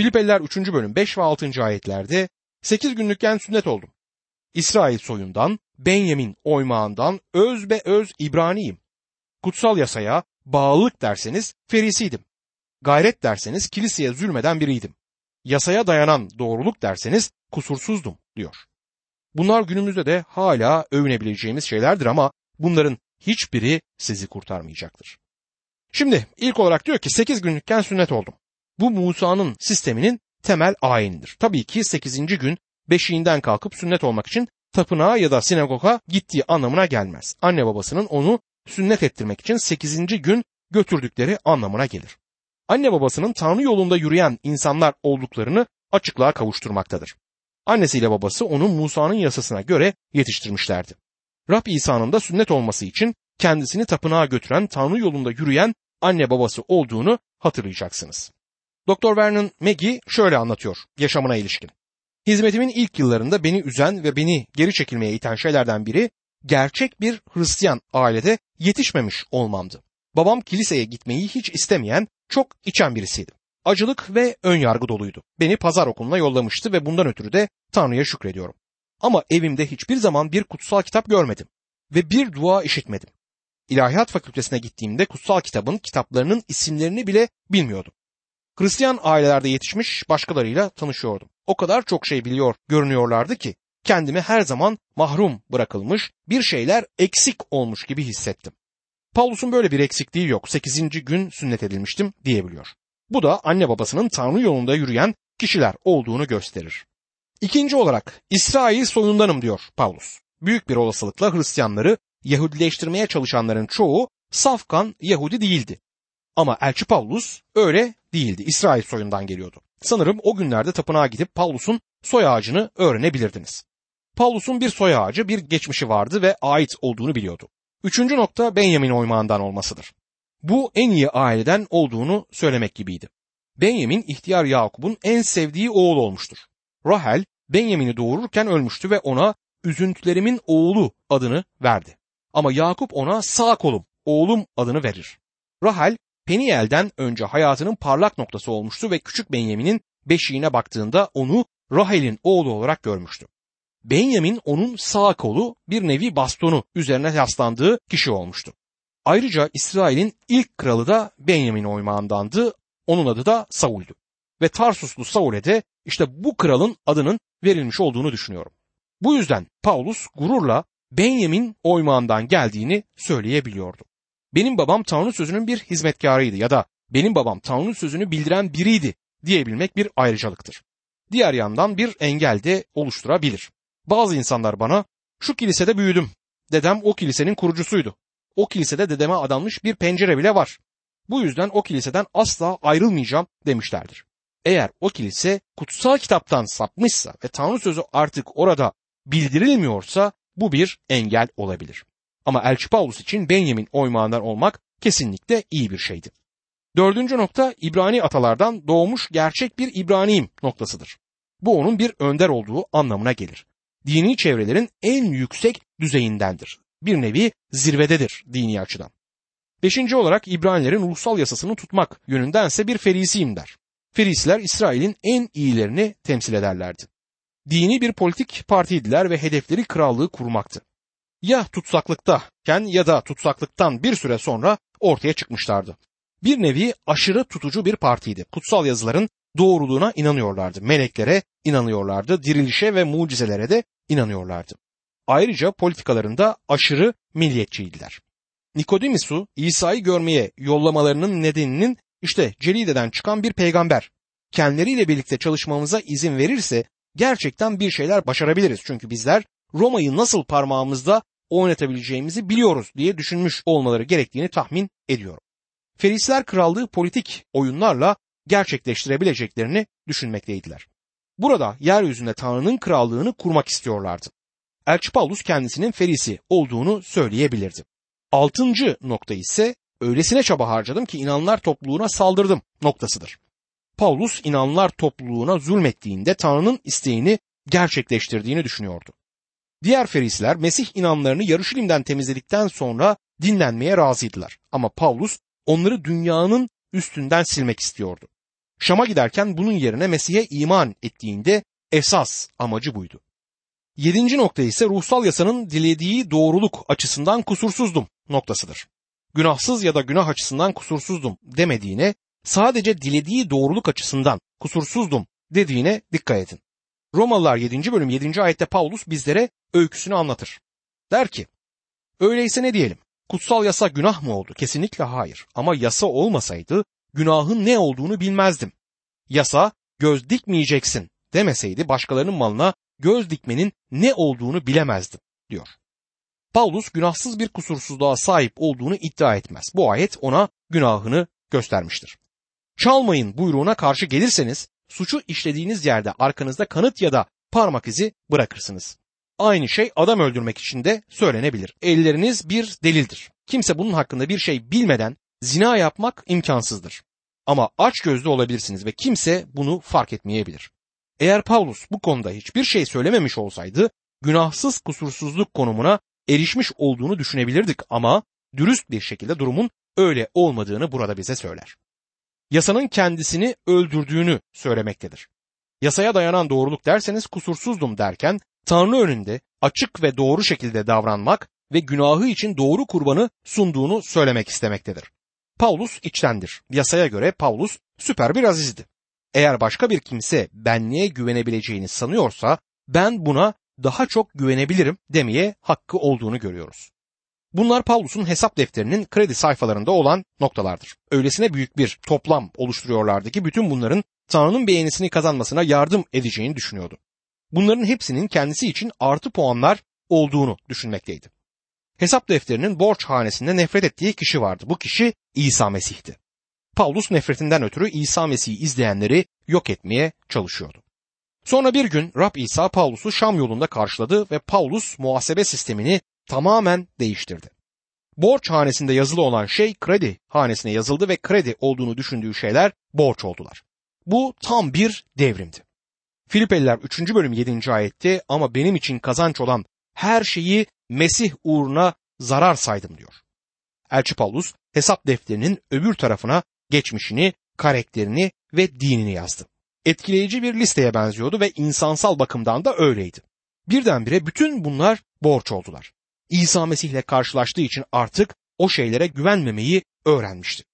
Filipeliler 3. bölüm 5 ve 6. ayetlerde 8 günlükken sünnet oldum. İsrail soyundan, Benyamin oymağından öz be öz İbraniyim. Kutsal yasaya bağlılık derseniz ferisiydim. Gayret derseniz kiliseye zulmeden biriydim. Yasaya dayanan doğruluk derseniz kusursuzdum diyor. Bunlar günümüzde de hala övünebileceğimiz şeylerdir ama bunların hiçbiri sizi kurtarmayacaktır. Şimdi ilk olarak diyor ki 8 günlükken sünnet oldum. Bu Musa'nın sisteminin temel ayinidir. Tabii ki 8. gün beşiğinden kalkıp sünnet olmak için tapınağa ya da sinagoga gittiği anlamına gelmez. Anne babasının onu sünnet ettirmek için 8. gün götürdükleri anlamına gelir. Anne babasının Tanrı yolunda yürüyen insanlar olduklarını açıklığa kavuşturmaktadır. Annesiyle babası onu Musa'nın yasasına göre yetiştirmişlerdi. Rab İsa'nın da sünnet olması için kendisini tapınağa götüren Tanrı yolunda yürüyen anne babası olduğunu hatırlayacaksınız. Doktor Vernon Maggie şöyle anlatıyor yaşamına ilişkin. Hizmetimin ilk yıllarında beni üzen ve beni geri çekilmeye iten şeylerden biri gerçek bir Hristiyan ailede yetişmemiş olmamdı. Babam kiliseye gitmeyi hiç istemeyen, çok içen birisiydi. Acılık ve ön yargı doluydu. Beni pazar okuluna yollamıştı ve bundan ötürü de Tanrı'ya şükrediyorum. Ama evimde hiçbir zaman bir kutsal kitap görmedim ve bir dua işitmedim. İlahiyat fakültesine gittiğimde kutsal kitabın kitaplarının isimlerini bile bilmiyordum. Hristiyan ailelerde yetişmiş başkalarıyla tanışıyordum. O kadar çok şey biliyor görünüyorlardı ki kendimi her zaman mahrum bırakılmış, bir şeyler eksik olmuş gibi hissettim. Paulus'un böyle bir eksikliği yok. 8. gün sünnet edilmiştim diyebiliyor. Bu da anne babasının Tanrı yolunda yürüyen kişiler olduğunu gösterir. İkinci olarak İsrail soyundanım diyor Paulus. Büyük bir olasılıkla Hristiyanları Yahudileştirmeye çalışanların çoğu safkan Yahudi değildi. Ama elçi Paulus öyle değildi. İsrail soyundan geliyordu. Sanırım o günlerde tapınağa gidip Paulus'un soy ağacını öğrenebilirdiniz. Paulus'un bir soy ağacı, bir geçmişi vardı ve ait olduğunu biliyordu. Üçüncü nokta Benjamin oymağından olmasıdır. Bu en iyi aileden olduğunu söylemek gibiydi. Benjamin ihtiyar Yakup'un en sevdiği oğul olmuştur. Rahel Benjamin'i doğururken ölmüştü ve ona üzüntülerimin oğlu adını verdi. Ama Yakup ona sağ kolum, oğlum adını verir. Rahel Peniel'den önce hayatının parlak noktası olmuştu ve küçük Benjamin'in beşiğine baktığında onu Rahel'in oğlu olarak görmüştü. Benjamin onun sağ kolu bir nevi bastonu üzerine yaslandığı kişi olmuştu. Ayrıca İsrail'in ilk kralı da Benjamin oymağındandı. Onun adı da Saul'du. Ve Tarsuslu Saul'e de işte bu kralın adının verilmiş olduğunu düşünüyorum. Bu yüzden Paulus gururla Benjamin oymağından geldiğini söyleyebiliyordu. Benim babam Tanrı sözünün bir hizmetkarıydı ya da benim babam Tanrı sözünü bildiren biriydi diyebilmek bir ayrıcalıktır. Diğer yandan bir engel de oluşturabilir. Bazı insanlar bana şu kilisede büyüdüm. Dedem o kilisenin kurucusuydu. O kilisede dedeme adanmış bir pencere bile var. Bu yüzden o kiliseden asla ayrılmayacağım demişlerdir. Eğer o kilise kutsal kitaptan sapmışsa ve Tanrı sözü artık orada bildirilmiyorsa bu bir engel olabilir. Ama Elçi Paulus için Benjamin oymağından olmak kesinlikle iyi bir şeydi. Dördüncü nokta İbrani atalardan doğmuş gerçek bir İbraniyim noktasıdır. Bu onun bir önder olduğu anlamına gelir. Dini çevrelerin en yüksek düzeyindendir. Bir nevi zirvededir dini açıdan. Beşinci olarak İbranilerin ulusal yasasını tutmak yönündense bir ferisiyim der. Ferisiler İsrail'in en iyilerini temsil ederlerdi. Dini bir politik partiydiler ve hedefleri krallığı kurmaktı. Ya tutsaklıktayken ya da tutsaklıktan bir süre sonra ortaya çıkmışlardı. Bir nevi aşırı tutucu bir partiydi. Kutsal yazıların doğruluğuna inanıyorlardı. Meleklere inanıyorlardı. Dirilişe ve mucizelere de inanıyorlardı. Ayrıca politikalarında aşırı milliyetçiydiler. Nikodemus'u İsa'yı görmeye yollamalarının nedeninin işte Celide'den çıkan bir peygamber. Kendileriyle birlikte çalışmamıza izin verirse gerçekten bir şeyler başarabiliriz. Çünkü bizler Roma'yı nasıl parmağımızda oynatabileceğimizi biliyoruz diye düşünmüş olmaları gerektiğini tahmin ediyorum. Ferisler krallığı politik oyunlarla gerçekleştirebileceklerini düşünmekteydiler. Burada yeryüzünde Tanrı'nın krallığını kurmak istiyorlardı. Elçi Paulus kendisinin ferisi olduğunu söyleyebilirdi. Altıncı nokta ise öylesine çaba harcadım ki inanlar topluluğuna saldırdım noktasıdır. Paulus inanlar topluluğuna zulmettiğinde Tanrı'nın isteğini gerçekleştirdiğini düşünüyordu. Diğer ferisler Mesih inanlarını Yarışilim'den temizledikten sonra dinlenmeye razıydılar. Ama Paulus onları dünyanın üstünden silmek istiyordu. Şam'a giderken bunun yerine Mesih'e iman ettiğinde esas amacı buydu. Yedinci nokta ise ruhsal yasanın dilediği doğruluk açısından kusursuzdum noktasıdır. Günahsız ya da günah açısından kusursuzdum demediğine sadece dilediği doğruluk açısından kusursuzdum dediğine dikkat edin. Romalılar 7. bölüm 7. ayette Paulus bizlere öyküsünü anlatır. Der ki, öyleyse ne diyelim? Kutsal yasa günah mı oldu? Kesinlikle hayır. Ama yasa olmasaydı günahın ne olduğunu bilmezdim. Yasa göz dikmeyeceksin demeseydi başkalarının malına göz dikmenin ne olduğunu bilemezdim diyor. Paulus günahsız bir kusursuzluğa sahip olduğunu iddia etmez. Bu ayet ona günahını göstermiştir. Çalmayın buyruğuna karşı gelirseniz suçu işlediğiniz yerde arkanızda kanıt ya da parmak izi bırakırsınız. Aynı şey adam öldürmek için de söylenebilir. Elleriniz bir delildir. Kimse bunun hakkında bir şey bilmeden zina yapmak imkansızdır. Ama aç gözlü olabilirsiniz ve kimse bunu fark etmeyebilir. Eğer Paulus bu konuda hiçbir şey söylememiş olsaydı günahsız kusursuzluk konumuna erişmiş olduğunu düşünebilirdik ama dürüst bir şekilde durumun öyle olmadığını burada bize söyler. Yasanın kendisini öldürdüğünü söylemektedir. Yasaya dayanan doğruluk derseniz kusursuzdum derken Tanrı önünde açık ve doğru şekilde davranmak ve günahı için doğru kurbanı sunduğunu söylemek istemektedir. Paulus içtendir. Yasaya göre Paulus süper bir azizdi. Eğer başka bir kimse benliğe güvenebileceğini sanıyorsa ben buna daha çok güvenebilirim demeye hakkı olduğunu görüyoruz. Bunlar Paulus'un hesap defterinin kredi sayfalarında olan noktalardır. Öylesine büyük bir toplam oluşturuyorlardı ki bütün bunların Tanrı'nın beğenisini kazanmasına yardım edeceğini düşünüyordu. Bunların hepsinin kendisi için artı puanlar olduğunu düşünmekteydi. Hesap defterinin borç hanesinde nefret ettiği kişi vardı. Bu kişi İsa Mesih'ti. Paulus nefretinden ötürü İsa Mesih'i izleyenleri yok etmeye çalışıyordu. Sonra bir gün Rab İsa Paulus'u Şam yolunda karşıladı ve Paulus muhasebe sistemini tamamen değiştirdi. Borç hanesinde yazılı olan şey kredi hanesine yazıldı ve kredi olduğunu düşündüğü şeyler borç oldular. Bu tam bir devrimdi. Filipeliler 3. bölüm 7. ayette ama benim için kazanç olan her şeyi Mesih uğruna zarar saydım diyor. Elçi Paulus hesap defterinin öbür tarafına geçmişini, karakterini ve dinini yazdı. Etkileyici bir listeye benziyordu ve insansal bakımdan da öyleydi. Birdenbire bütün bunlar borç oldular. İsa Mesih ile karşılaştığı için artık o şeylere güvenmemeyi öğrenmişti.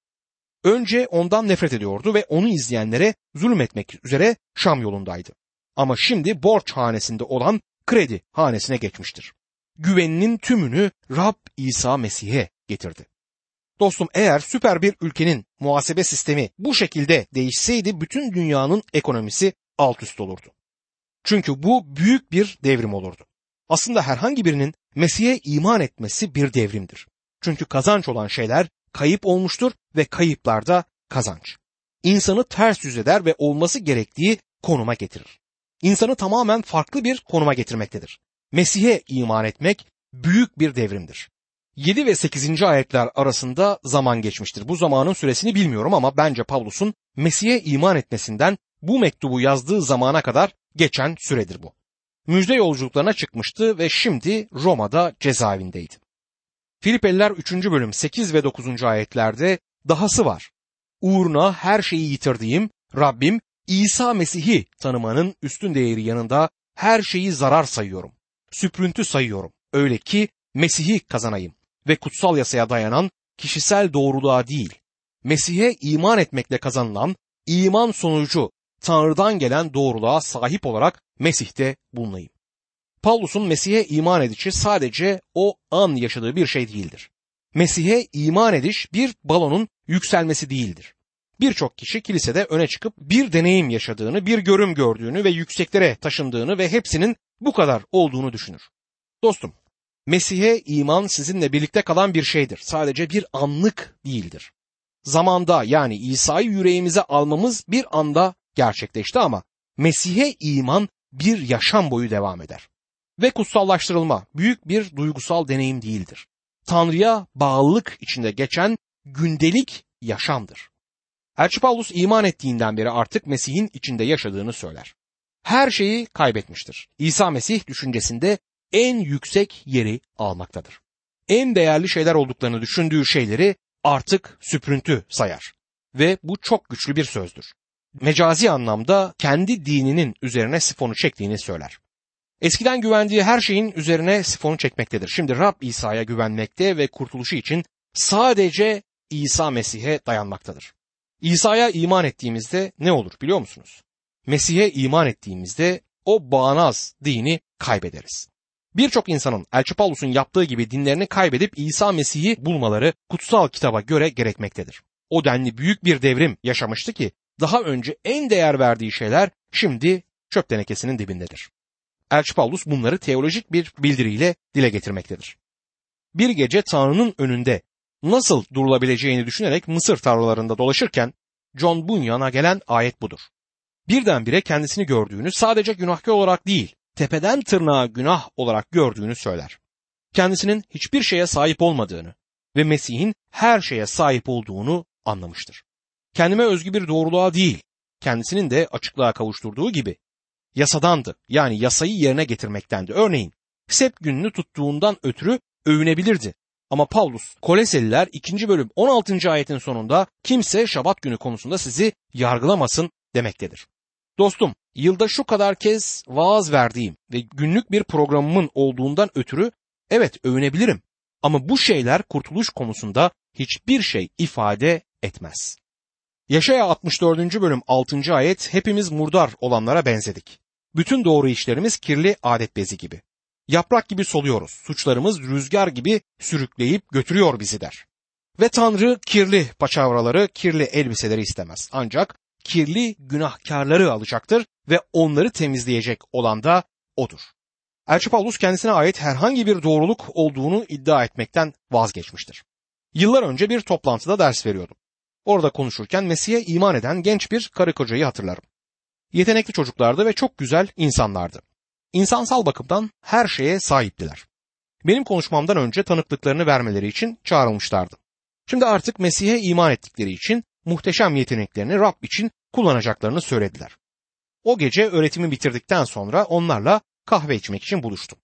Önce ondan nefret ediyordu ve onu izleyenlere zulmetmek üzere Şam yolundaydı. Ama şimdi borç hanesinde olan kredi hanesine geçmiştir. Güveninin tümünü Rab İsa Mesih'e getirdi. Dostum eğer süper bir ülkenin muhasebe sistemi bu şekilde değişseydi bütün dünyanın ekonomisi alt üst olurdu. Çünkü bu büyük bir devrim olurdu. Aslında herhangi birinin Mesih'e iman etmesi bir devrimdir. Çünkü kazanç olan şeyler kayıp olmuştur ve kayıplar da kazanç. İnsanı ters yüz eder ve olması gerektiği konuma getirir. İnsanı tamamen farklı bir konuma getirmektedir. Mesih'e iman etmek büyük bir devrimdir. 7 ve 8. ayetler arasında zaman geçmiştir. Bu zamanın süresini bilmiyorum ama bence Pavlus'un Mesih'e iman etmesinden bu mektubu yazdığı zamana kadar geçen süredir bu. Müjde yolculuklarına çıkmıştı ve şimdi Roma'da cezaevindeydi. Filipeliler 3. bölüm 8 ve 9. ayetlerde dahası var. Uğruna her şeyi yitirdiğim Rabbim İsa Mesih'i tanımanın üstün değeri yanında her şeyi zarar sayıyorum. Süprüntü sayıyorum. Öyle ki Mesih'i kazanayım ve kutsal yasaya dayanan kişisel doğruluğa değil, Mesih'e iman etmekle kazanılan iman sonucu Tanrı'dan gelen doğruluğa sahip olarak Mesih'te bulunayım. Paulus'un Mesih'e iman edişi sadece o an yaşadığı bir şey değildir. Mesih'e iman ediş bir balonun yükselmesi değildir. Birçok kişi kilisede öne çıkıp bir deneyim yaşadığını, bir görüm gördüğünü ve yükseklere taşındığını ve hepsinin bu kadar olduğunu düşünür. Dostum, Mesih'e iman sizinle birlikte kalan bir şeydir. Sadece bir anlık değildir. Zamanda yani İsa'yı yüreğimize almamız bir anda gerçekleşti ama Mesih'e iman bir yaşam boyu devam eder. Ve kutsallaştırılma büyük bir duygusal deneyim değildir. Tanrı'ya bağlılık içinde geçen gündelik yaşamdır. Elçi Paulus iman ettiğinden beri artık Mesih'in içinde yaşadığını söyler. Her şeyi kaybetmiştir. İsa Mesih düşüncesinde en yüksek yeri almaktadır. En değerli şeyler olduklarını düşündüğü şeyleri artık süprüntü sayar. Ve bu çok güçlü bir sözdür. Mecazi anlamda kendi dininin üzerine sifonu çektiğini söyler. Eskiden güvendiği her şeyin üzerine sifonu çekmektedir. Şimdi Rab İsa'ya güvenmekte ve kurtuluşu için sadece İsa Mesih'e dayanmaktadır. İsa'ya iman ettiğimizde ne olur biliyor musunuz? Mesih'e iman ettiğimizde o bağnaz dini kaybederiz. Birçok insanın Elçi Paulus'un yaptığı gibi dinlerini kaybedip İsa Mesih'i bulmaları kutsal kitaba göre gerekmektedir. O denli büyük bir devrim yaşamıştı ki daha önce en değer verdiği şeyler şimdi çöp tenekesinin dibindedir. Elçi Paulus bunları teolojik bir bildiriyle dile getirmektedir. Bir gece Tanrı'nın önünde nasıl durulabileceğini düşünerek Mısır tarlalarında dolaşırken John Bunyan'a gelen ayet budur. Birdenbire kendisini gördüğünü sadece günahkar olarak değil, tepeden tırnağa günah olarak gördüğünü söyler. Kendisinin hiçbir şeye sahip olmadığını ve Mesih'in her şeye sahip olduğunu anlamıştır. Kendime özgü bir doğruluğa değil, kendisinin de açıklığa kavuşturduğu gibi yasadandı. Yani yasayı yerine getirmektendi. Örneğin sep gününü tuttuğundan ötürü övünebilirdi. Ama Paulus Koleseliler 2. bölüm 16. ayetin sonunda kimse şabat günü konusunda sizi yargılamasın demektedir. Dostum, yılda şu kadar kez vaaz verdiğim ve günlük bir programımın olduğundan ötürü evet övünebilirim. Ama bu şeyler kurtuluş konusunda hiçbir şey ifade etmez. Yaşaya 64. bölüm 6. ayet hepimiz murdar olanlara benzedik. Bütün doğru işlerimiz kirli adet bezi gibi. Yaprak gibi soluyoruz. Suçlarımız rüzgar gibi sürükleyip götürüyor bizi der. Ve Tanrı kirli paçavraları, kirli elbiseleri istemez. Ancak kirli günahkarları alacaktır ve onları temizleyecek olan da odur. Elçi Paulus kendisine ait herhangi bir doğruluk olduğunu iddia etmekten vazgeçmiştir. Yıllar önce bir toplantıda ders veriyordum. Orada konuşurken Mesih'e iman eden genç bir karı kocayı hatırlarım. Yetenekli çocuklardı ve çok güzel insanlardı. İnsansal bakımdan her şeye sahiptiler. Benim konuşmamdan önce tanıklıklarını vermeleri için çağrılmışlardı. Şimdi artık Mesih'e iman ettikleri için muhteşem yeteneklerini Rab için kullanacaklarını söylediler. O gece öğretimi bitirdikten sonra onlarla kahve içmek için buluştum.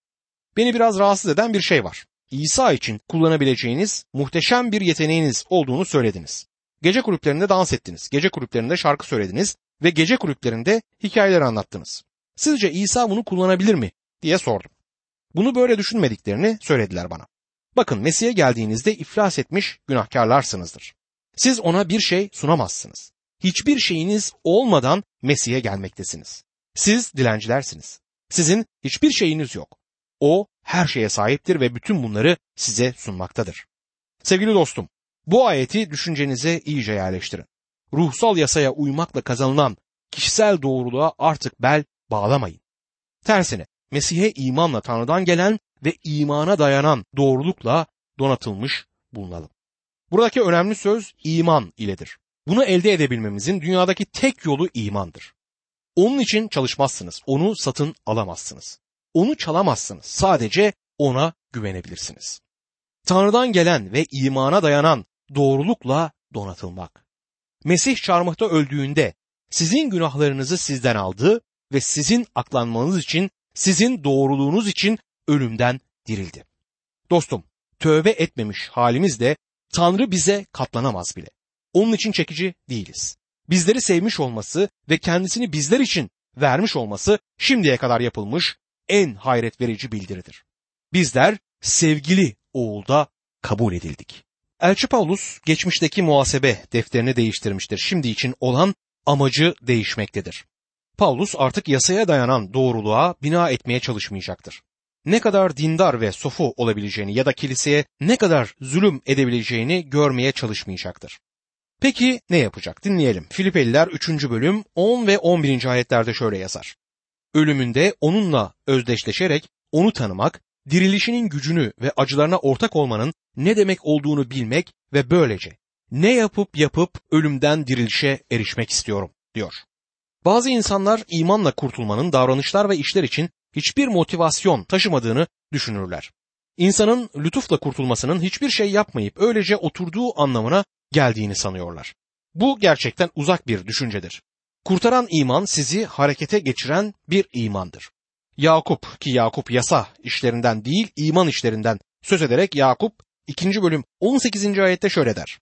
Beni biraz rahatsız eden bir şey var. İsa için kullanabileceğiniz muhteşem bir yeteneğiniz olduğunu söylediniz. Gece kulüplerinde dans ettiniz, gece kulüplerinde şarkı söylediniz ve gece kulüplerinde hikayeler anlattınız. Sizce İsa bunu kullanabilir mi diye sordum. Bunu böyle düşünmediklerini söylediler bana. Bakın Mesih'e geldiğinizde iflas etmiş günahkarlarsınızdır. Siz ona bir şey sunamazsınız. Hiçbir şeyiniz olmadan Mesih'e gelmektesiniz. Siz dilencilersiniz. Sizin hiçbir şeyiniz yok. O her şeye sahiptir ve bütün bunları size sunmaktadır. Sevgili dostum, bu ayeti düşüncenize iyice yerleştirin. Ruhsal yasaya uymakla kazanılan kişisel doğruluğa artık bel bağlamayın. Tersine Mesih'e imanla Tanrı'dan gelen ve imana dayanan doğrulukla donatılmış bulunalım. Buradaki önemli söz iman iledir. Bunu elde edebilmemizin dünyadaki tek yolu imandır. Onun için çalışmazsınız, onu satın alamazsınız. Onu çalamazsınız, sadece ona güvenebilirsiniz. Tanrı'dan gelen ve imana dayanan doğrulukla donatılmak. Mesih çarmıhta öldüğünde sizin günahlarınızı sizden aldı ve sizin aklanmanız için, sizin doğruluğunuz için ölümden dirildi. Dostum, tövbe etmemiş halimizde Tanrı bize katlanamaz bile. Onun için çekici değiliz. Bizleri sevmiş olması ve kendisini bizler için vermiş olması şimdiye kadar yapılmış en hayret verici bildiridir. Bizler sevgili oğulda kabul edildik. Elçi Paulus geçmişteki muhasebe defterini değiştirmiştir. Şimdi için olan amacı değişmektedir. Paulus artık yasaya dayanan doğruluğa bina etmeye çalışmayacaktır. Ne kadar dindar ve sofu olabileceğini ya da kiliseye ne kadar zulüm edebileceğini görmeye çalışmayacaktır. Peki ne yapacak? Dinleyelim. Filipeliler 3. bölüm 10 ve 11. ayetlerde şöyle yazar. Ölümünde onunla özdeşleşerek onu tanımak, dirilişinin gücünü ve acılarına ortak olmanın ne demek olduğunu bilmek ve böylece ne yapıp yapıp ölümden dirilişe erişmek istiyorum diyor. Bazı insanlar imanla kurtulmanın davranışlar ve işler için hiçbir motivasyon taşımadığını düşünürler. İnsanın lütufla kurtulmasının hiçbir şey yapmayıp öylece oturduğu anlamına geldiğini sanıyorlar. Bu gerçekten uzak bir düşüncedir. Kurtaran iman sizi harekete geçiren bir imandır. Yakup ki Yakup yasa işlerinden değil iman işlerinden söz ederek Yakup 2. bölüm 18. ayette şöyle der.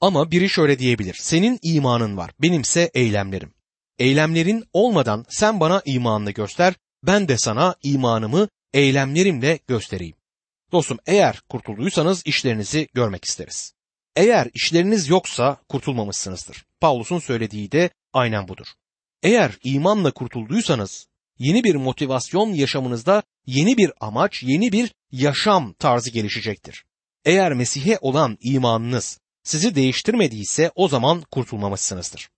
Ama biri şöyle diyebilir. Senin imanın var, benimse eylemlerim. eylemlerin olmadan sen bana imanını göster, ben de sana imanımı eylemlerimle göstereyim. Dostum eğer kurtulduysanız işlerinizi görmek isteriz. Eğer işleriniz yoksa kurtulmamışsınızdır. Paulus'un söylediği de aynen budur. Eğer imanla kurtulduysanız yeni bir motivasyon yaşamınızda yeni bir amaç, yeni bir yaşam tarzı gelişecektir. Eğer Mesih'e olan imanınız sizi değiştirmediyse o zaman kurtulmamışsınızdır.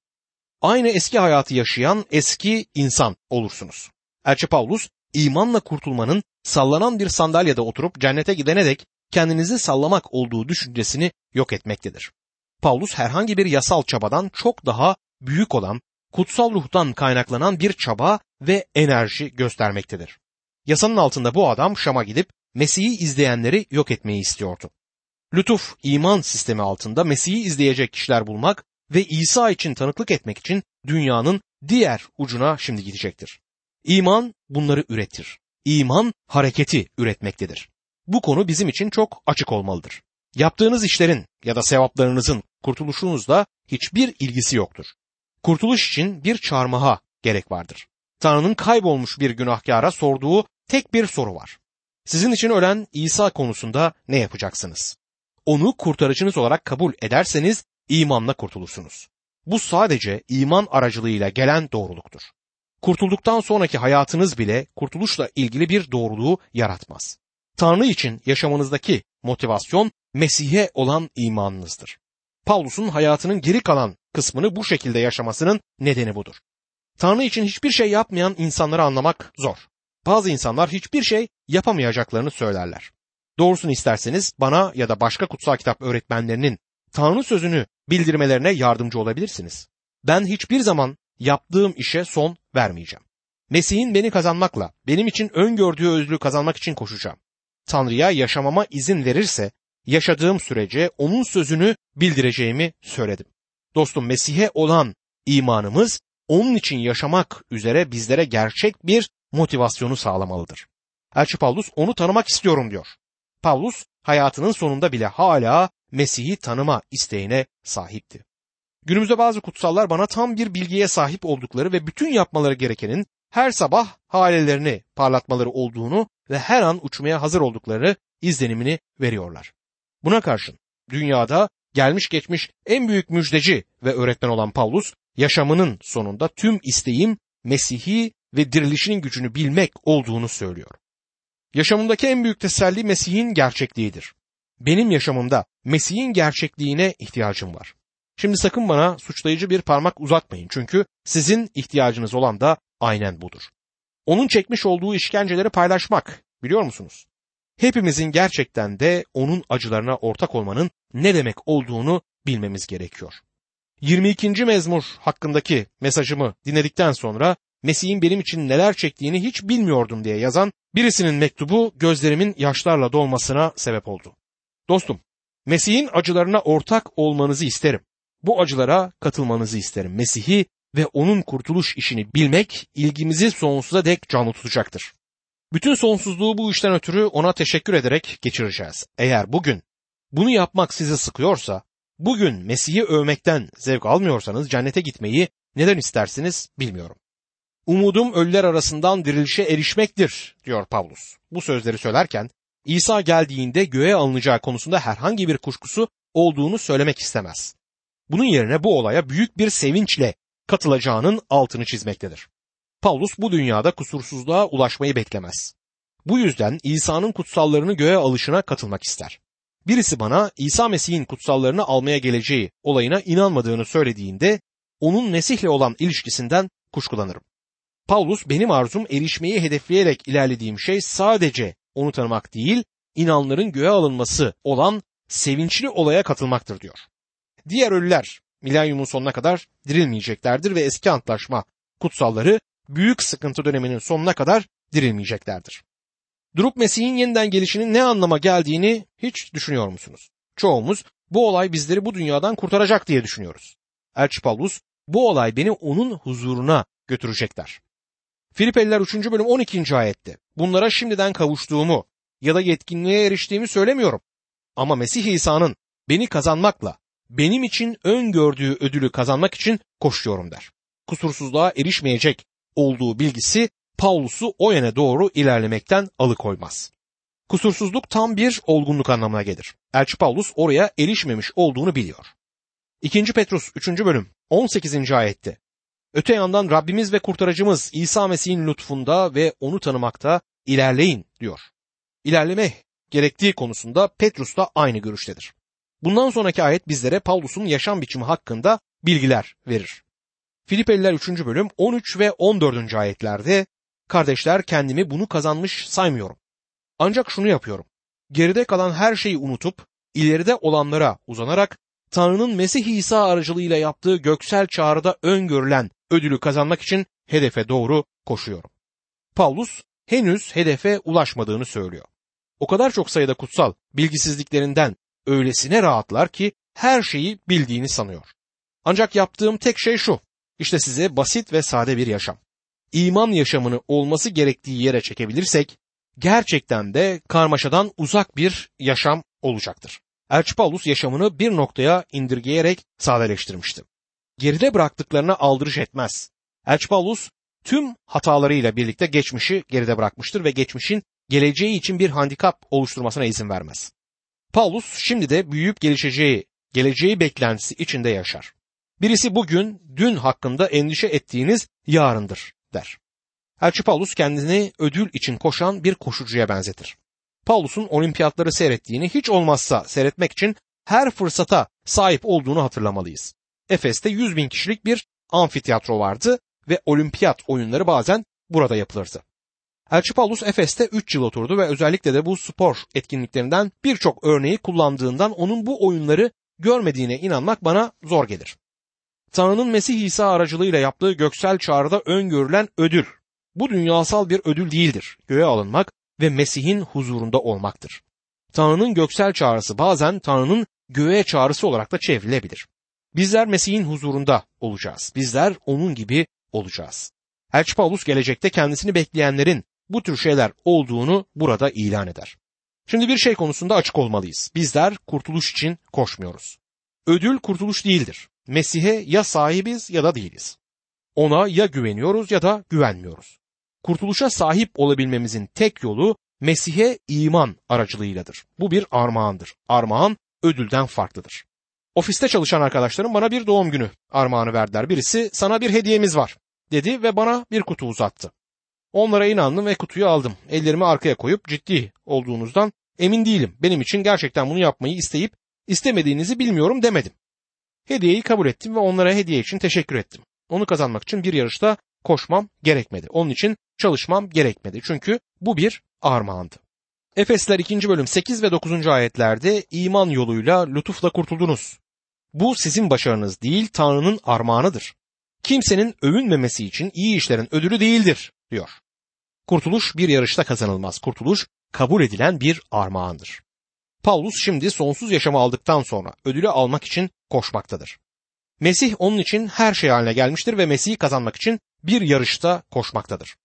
Aynı eski hayatı yaşayan eski insan olursunuz. Elçi Paulus imanla kurtulmanın sallanan bir sandalyede oturup cennete gidene dek kendinizi sallamak olduğu düşüncesini yok etmektedir. Paulus herhangi bir yasal çabadan çok daha büyük olan kutsal ruhtan kaynaklanan bir çaba ve enerji göstermektedir. Yasanın altında bu adam Şam'a gidip Mesih'i izleyenleri yok etmeyi istiyordu. Lütuf iman sistemi altında Mesih'i izleyecek kişiler bulmak ve İsa için tanıklık etmek için dünyanın diğer ucuna şimdi gidecektir. İman bunları üretir. İman hareketi üretmektedir. Bu konu bizim için çok açık olmalıdır. Yaptığınız işlerin ya da sevaplarınızın kurtuluşunuzla hiçbir ilgisi yoktur. Kurtuluş için bir çarmıha gerek vardır. Tanrı'nın kaybolmuş bir günahkara sorduğu tek bir soru var. Sizin için ölen İsa konusunda ne yapacaksınız? Onu kurtarıcınız olarak kabul ederseniz imanla kurtulursunuz. Bu sadece iman aracılığıyla gelen doğruluktur. Kurtulduktan sonraki hayatınız bile kurtuluşla ilgili bir doğruluğu yaratmaz. Tanrı için yaşamınızdaki motivasyon Mesih'e olan imanınızdır. Paulus'un hayatının geri kalan kısmını bu şekilde yaşamasının nedeni budur. Tanrı için hiçbir şey yapmayan insanları anlamak zor. Bazı insanlar hiçbir şey yapamayacaklarını söylerler. Doğrusunu isterseniz bana ya da başka kutsal kitap öğretmenlerinin Tanrı sözünü bildirmelerine yardımcı olabilirsiniz. Ben hiçbir zaman yaptığım işe son vermeyeceğim. Mesih'in beni kazanmakla, benim için öngördüğü özlüğü kazanmak için koşacağım. Tanrı'ya yaşamama izin verirse, yaşadığım sürece onun sözünü bildireceğimi söyledim. Dostum Mesih'e olan imanımız onun için yaşamak üzere bizlere gerçek bir motivasyonu sağlamalıdır. Elçi Paulus onu tanımak istiyorum diyor. Paulus hayatının sonunda bile hala Mesih'i tanıma isteğine sahipti. Günümüzde bazı kutsallar bana tam bir bilgiye sahip oldukları ve bütün yapmaları gerekenin her sabah halelerini parlatmaları olduğunu ve her an uçmaya hazır oldukları izlenimini veriyorlar. Buna karşın dünyada gelmiş geçmiş en büyük müjdeci ve öğretmen olan Paulus yaşamının sonunda tüm isteğim Mesih'i ve dirilişinin gücünü bilmek olduğunu söylüyor. Yaşamımdaki en büyük teselli Mesih'in gerçekliğidir. Benim yaşamımda Mesih'in gerçekliğine ihtiyacım var. Şimdi sakın bana suçlayıcı bir parmak uzatmayın çünkü sizin ihtiyacınız olan da aynen budur. Onun çekmiş olduğu işkenceleri paylaşmak biliyor musunuz? Hepimizin gerçekten de onun acılarına ortak olmanın ne demek olduğunu bilmemiz gerekiyor. 22. mezmur hakkındaki mesajımı dinledikten sonra Mesih'in benim için neler çektiğini hiç bilmiyordum diye yazan birisinin mektubu gözlerimin yaşlarla dolmasına sebep oldu. Dostum, Mesih'in acılarına ortak olmanızı isterim. Bu acılara katılmanızı isterim. Mesih'i ve onun kurtuluş işini bilmek ilgimizi sonsuza dek canlı tutacaktır. Bütün sonsuzluğu bu işten ötürü ona teşekkür ederek geçireceğiz. Eğer bugün bunu yapmak sizi sıkıyorsa, bugün Mesih'i övmekten zevk almıyorsanız cennete gitmeyi neden istersiniz bilmiyorum. Umudum ölüler arasından dirilişe erişmektir diyor Pavlus. Bu sözleri söylerken İsa geldiğinde göğe alınacağı konusunda herhangi bir kuşkusu olduğunu söylemek istemez. Bunun yerine bu olaya büyük bir sevinçle katılacağının altını çizmektedir. Paulus bu dünyada kusursuzluğa ulaşmayı beklemez. Bu yüzden İsa'nın kutsallarını göğe alışına katılmak ister. Birisi bana İsa Mesih'in kutsallarını almaya geleceği olayına inanmadığını söylediğinde onun Mesih'le olan ilişkisinden kuşkulanırım. Paulus benim arzum erişmeyi hedefleyerek ilerlediğim şey sadece onu tanımak değil, inanların göğe alınması olan sevinçli olaya katılmaktır diyor. Diğer ölüler milenyumun sonuna kadar dirilmeyeceklerdir ve eski antlaşma kutsalları büyük sıkıntı döneminin sonuna kadar dirilmeyeceklerdir. Durup Mesih'in yeniden gelişinin ne anlama geldiğini hiç düşünüyor musunuz? Çoğumuz bu olay bizleri bu dünyadan kurtaracak diye düşünüyoruz. Elçi Paulus bu olay beni onun huzuruna götürecekler. Filipeliler 3. bölüm 12. ayette bunlara şimdiden kavuştuğumu ya da yetkinliğe eriştiğimi söylemiyorum. Ama Mesih İsa'nın beni kazanmakla benim için öngördüğü ödülü kazanmak için koşuyorum der. kusursuzluğa erişmeyecek olduğu bilgisi Paulus'u o yöne doğru ilerlemekten alıkoymaz. Kusursuzluk tam bir olgunluk anlamına gelir. Elçi Paulus oraya erişmemiş olduğunu biliyor. 2. Petrus 3. bölüm 18. ayette Öte yandan Rabbimiz ve kurtarıcımız İsa Mesih'in lütfunda ve onu tanımakta ilerleyin diyor. İlerleme gerektiği konusunda Petrus da aynı görüştedir. Bundan sonraki ayet bizlere Paulus'un yaşam biçimi hakkında bilgiler verir. Filipeliler 3. bölüm 13 ve 14. ayetlerde Kardeşler kendimi bunu kazanmış saymıyorum. Ancak şunu yapıyorum. Geride kalan her şeyi unutup ileride olanlara uzanarak Tanrı'nın Mesih İsa aracılığıyla yaptığı göksel çağrıda öngörülen ödülü kazanmak için hedefe doğru koşuyorum. Paulus henüz hedefe ulaşmadığını söylüyor. O kadar çok sayıda kutsal bilgisizliklerinden öylesine rahatlar ki her şeyi bildiğini sanıyor. Ancak yaptığım tek şey şu. İşte size basit ve sade bir yaşam. İman yaşamını olması gerektiği yere çekebilirsek gerçekten de karmaşadan uzak bir yaşam olacaktır. Elçi Paulus yaşamını bir noktaya indirgeyerek sadeleştirmişti. Geride bıraktıklarına aldırış etmez. Elçi Paulus tüm hatalarıyla birlikte geçmişi geride bırakmıştır ve geçmişin geleceği için bir handikap oluşturmasına izin vermez. Paulus şimdi de büyüyüp gelişeceği, geleceği beklentisi içinde yaşar. Birisi bugün, dün hakkında endişe ettiğiniz yarındır der. Elçi Paulus kendini ödül için koşan bir koşucuya benzetir. Paulus'un olimpiyatları seyrettiğini hiç olmazsa seyretmek için her fırsata sahip olduğunu hatırlamalıyız. Efes'te 100 bin kişilik bir amfiteyatro vardı ve olimpiyat oyunları bazen burada yapılırdı. Elçi Paulus Efes'te 3 yıl oturdu ve özellikle de bu spor etkinliklerinden birçok örneği kullandığından onun bu oyunları görmediğine inanmak bana zor gelir. Tanrı'nın Mesih İsa aracılığıyla yaptığı göksel çağrıda öngörülen ödül. Bu dünyasal bir ödül değildir. Göğe alınmak ve Mesih'in huzurunda olmaktır. Tanrı'nın göksel çağrısı bazen Tanrı'nın göğe çağrısı olarak da çevrilebilir. Bizler Mesih'in huzurunda olacağız. Bizler onun gibi olacağız. Elçi Paulus gelecekte kendisini bekleyenlerin bu tür şeyler olduğunu burada ilan eder. Şimdi bir şey konusunda açık olmalıyız. Bizler kurtuluş için koşmuyoruz. Ödül kurtuluş değildir. Mesih'e ya sahibiz ya da değiliz. Ona ya güveniyoruz ya da güvenmiyoruz. Kurtuluşa sahip olabilmemizin tek yolu Mesih'e iman aracılığıyladır. Bu bir armağandır. Armağan ödülden farklıdır. Ofiste çalışan arkadaşlarım bana bir doğum günü armağanı verdiler. Birisi sana bir hediyemiz var dedi ve bana bir kutu uzattı. Onlara inandım ve kutuyu aldım. Ellerimi arkaya koyup ciddi olduğunuzdan emin değilim. Benim için gerçekten bunu yapmayı isteyip istemediğinizi bilmiyorum demedim. Hediyeyi kabul ettim ve onlara hediye için teşekkür ettim. Onu kazanmak için bir yarışta koşmam gerekmedi. Onun için çalışmam gerekmedi. Çünkü bu bir armağandı. Efesler 2. bölüm 8 ve 9. ayetlerde iman yoluyla lütufla kurtuldunuz. Bu sizin başarınız değil Tanrı'nın armağanıdır. Kimsenin övünmemesi için iyi işlerin ödülü değildir diyor. Kurtuluş bir yarışta kazanılmaz. Kurtuluş kabul edilen bir armağandır. Paulus şimdi sonsuz yaşamı aldıktan sonra ödülü almak için koşmaktadır. Mesih onun için her şey haline gelmiştir ve Mesih'i kazanmak için bir yarışta koşmaktadır.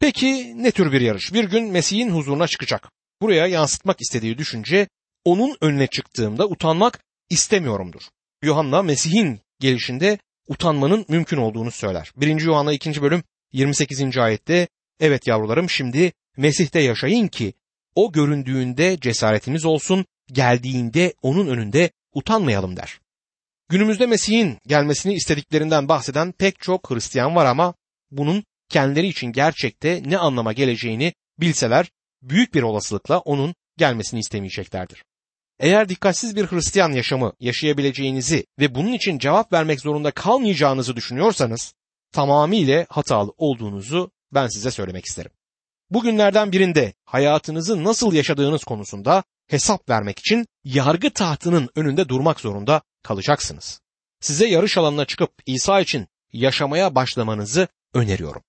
Peki ne tür bir yarış? Bir gün Mesih'in huzuruna çıkacak. Buraya yansıtmak istediği düşünce onun önüne çıktığımda utanmak istemiyorumdur. Yuhanna Mesih'in gelişinde utanmanın mümkün olduğunu söyler. 1. Yuhanna 2. bölüm 28. ayette evet yavrularım şimdi Mesih'te yaşayın ki o göründüğünde cesaretimiz olsun, geldiğinde onun önünde utanmayalım der. Günümüzde Mesih'in gelmesini istediklerinden bahseden pek çok Hristiyan var ama bunun kendileri için gerçekte ne anlama geleceğini bilseler büyük bir olasılıkla onun gelmesini istemeyeceklerdir. Eğer dikkatsiz bir Hristiyan yaşamı yaşayabileceğinizi ve bunun için cevap vermek zorunda kalmayacağınızı düşünüyorsanız tamamıyla hatalı olduğunuzu ben size söylemek isterim. Bugünlerden birinde hayatınızı nasıl yaşadığınız konusunda hesap vermek için yargı tahtının önünde durmak zorunda kalacaksınız. Size yarış alanına çıkıp İsa için yaşamaya başlamanızı öneriyorum.